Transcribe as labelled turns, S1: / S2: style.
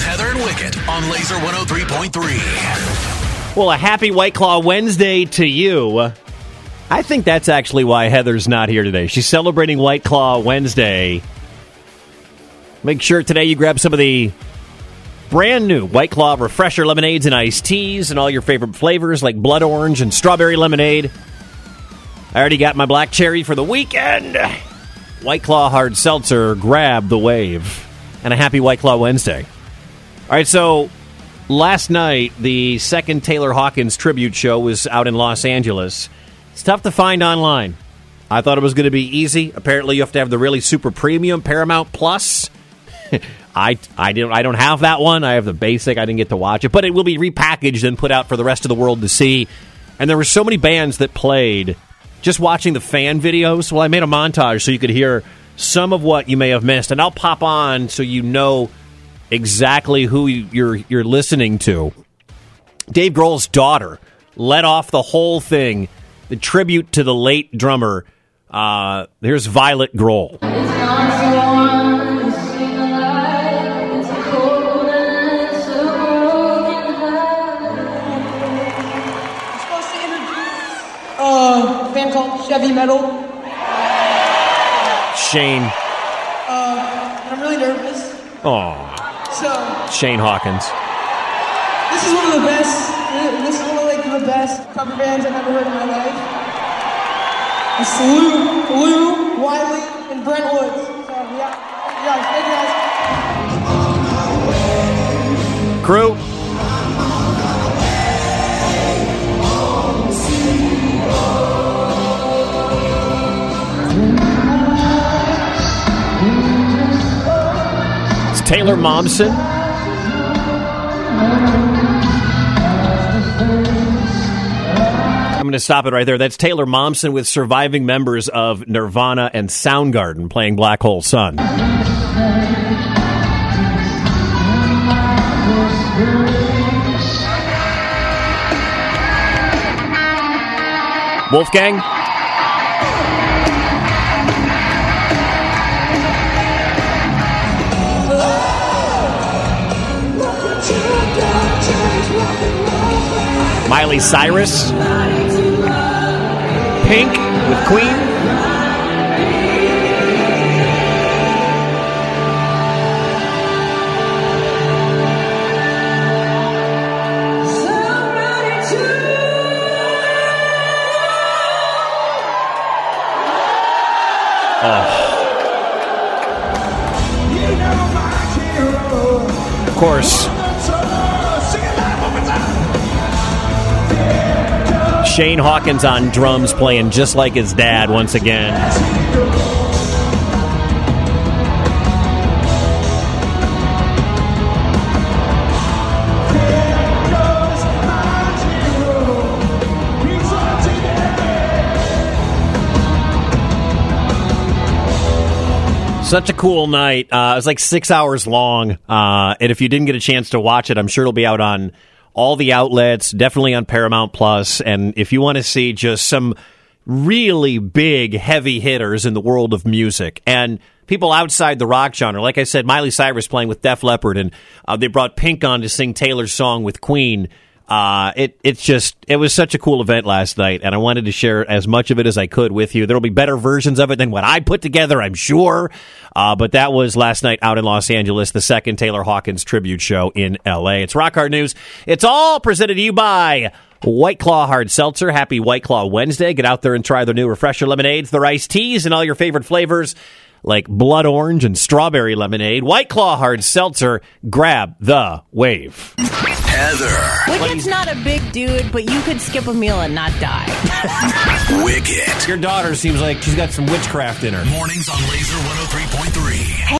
S1: with Heather and Wicket on Lazer 103.3.
S2: Well, a happy White Claw Wednesday to you. I think that's actually why Heather's not here today. She's celebrating White Claw Wednesday. Make sure today you grab some of the brand new White Claw refresher lemonades and iced teas and all your favorite flavors like blood orange and strawberry lemonade. I already got my black cherry for the weekend. White Claw hard seltzer, grab the wave. And a happy White Claw Wednesday. All right, so last night, the second Taylor Hawkins tribute show was out in Los Angeles. It's tough to find online. I thought it was going to be easy. Apparently, you have to have the really super premium Paramount Plus. I I don't I don't have that one. I have the basic. I didn't get to watch it, but it will be repackaged and put out for the rest of the world to see. And there were so many bands that played. Just watching the fan videos. Well, I made a montage so you could hear some of what you may have missed, and I'll pop on so you know exactly who you're you're listening to. Dave Grohl's daughter led off the whole thing, the tribute to the late drummer. Uh, here's Violet Grohl.
S3: supposed to introduce a band called Chevy Metal.
S2: Shane.
S3: And I'm really nervous.
S2: Oh,
S3: So
S2: Shane Hawkins.
S3: this is one of the best. This is one of like the best cover bands I've ever heard in my life. It's Lou, Lou, Wiley, and Brent Woods. So yeah, yeah, thank you guys.
S2: Crew. Taylor Momsen. I'm going to stop it right there. That's Taylor Momsen with surviving members of Nirvana and Soundgarden playing Black Hole Sun. Wolfgang. Miley Cyrus. Pink with Queen. Of course. Shane Hawkins on drums playing just like his dad once again. Such a cool night. Uh, it was like six hours long. Uh, and if you didn't get a chance to watch it, I'm sure it'll be out on all the outlets, definitely on Paramount Plus. And if you want to see just some really big, heavy hitters in the world of music and people outside the rock genre, like I said, Miley Cyrus playing with Def Leppard, and uh, they brought Pink on to sing Taylor's song with Queen. Uh, it it's just it was such a cool event last night, and I wanted to share as much of it as I could with you. There'll be better versions of it than what I put together, I'm sure. Uh, but that was last night out in Los Angeles, the second Taylor Hawkins tribute show in L.A. It's Rock Hard News. It's all presented to you by White Claw Hard Seltzer. Happy White Claw Wednesday. Get out there and try their new refresher lemonades, their iced teas, and all your favorite flavors like blood orange and strawberry lemonade. White Claw Hard Seltzer. Grab the wave.
S1: Heather,
S4: Wicket's not a big dude, but you could skip a meal and not die.
S1: Wicket.
S2: Your daughter seems like she's got some witchcraft in her.
S1: Mornings on Lazer 103.3.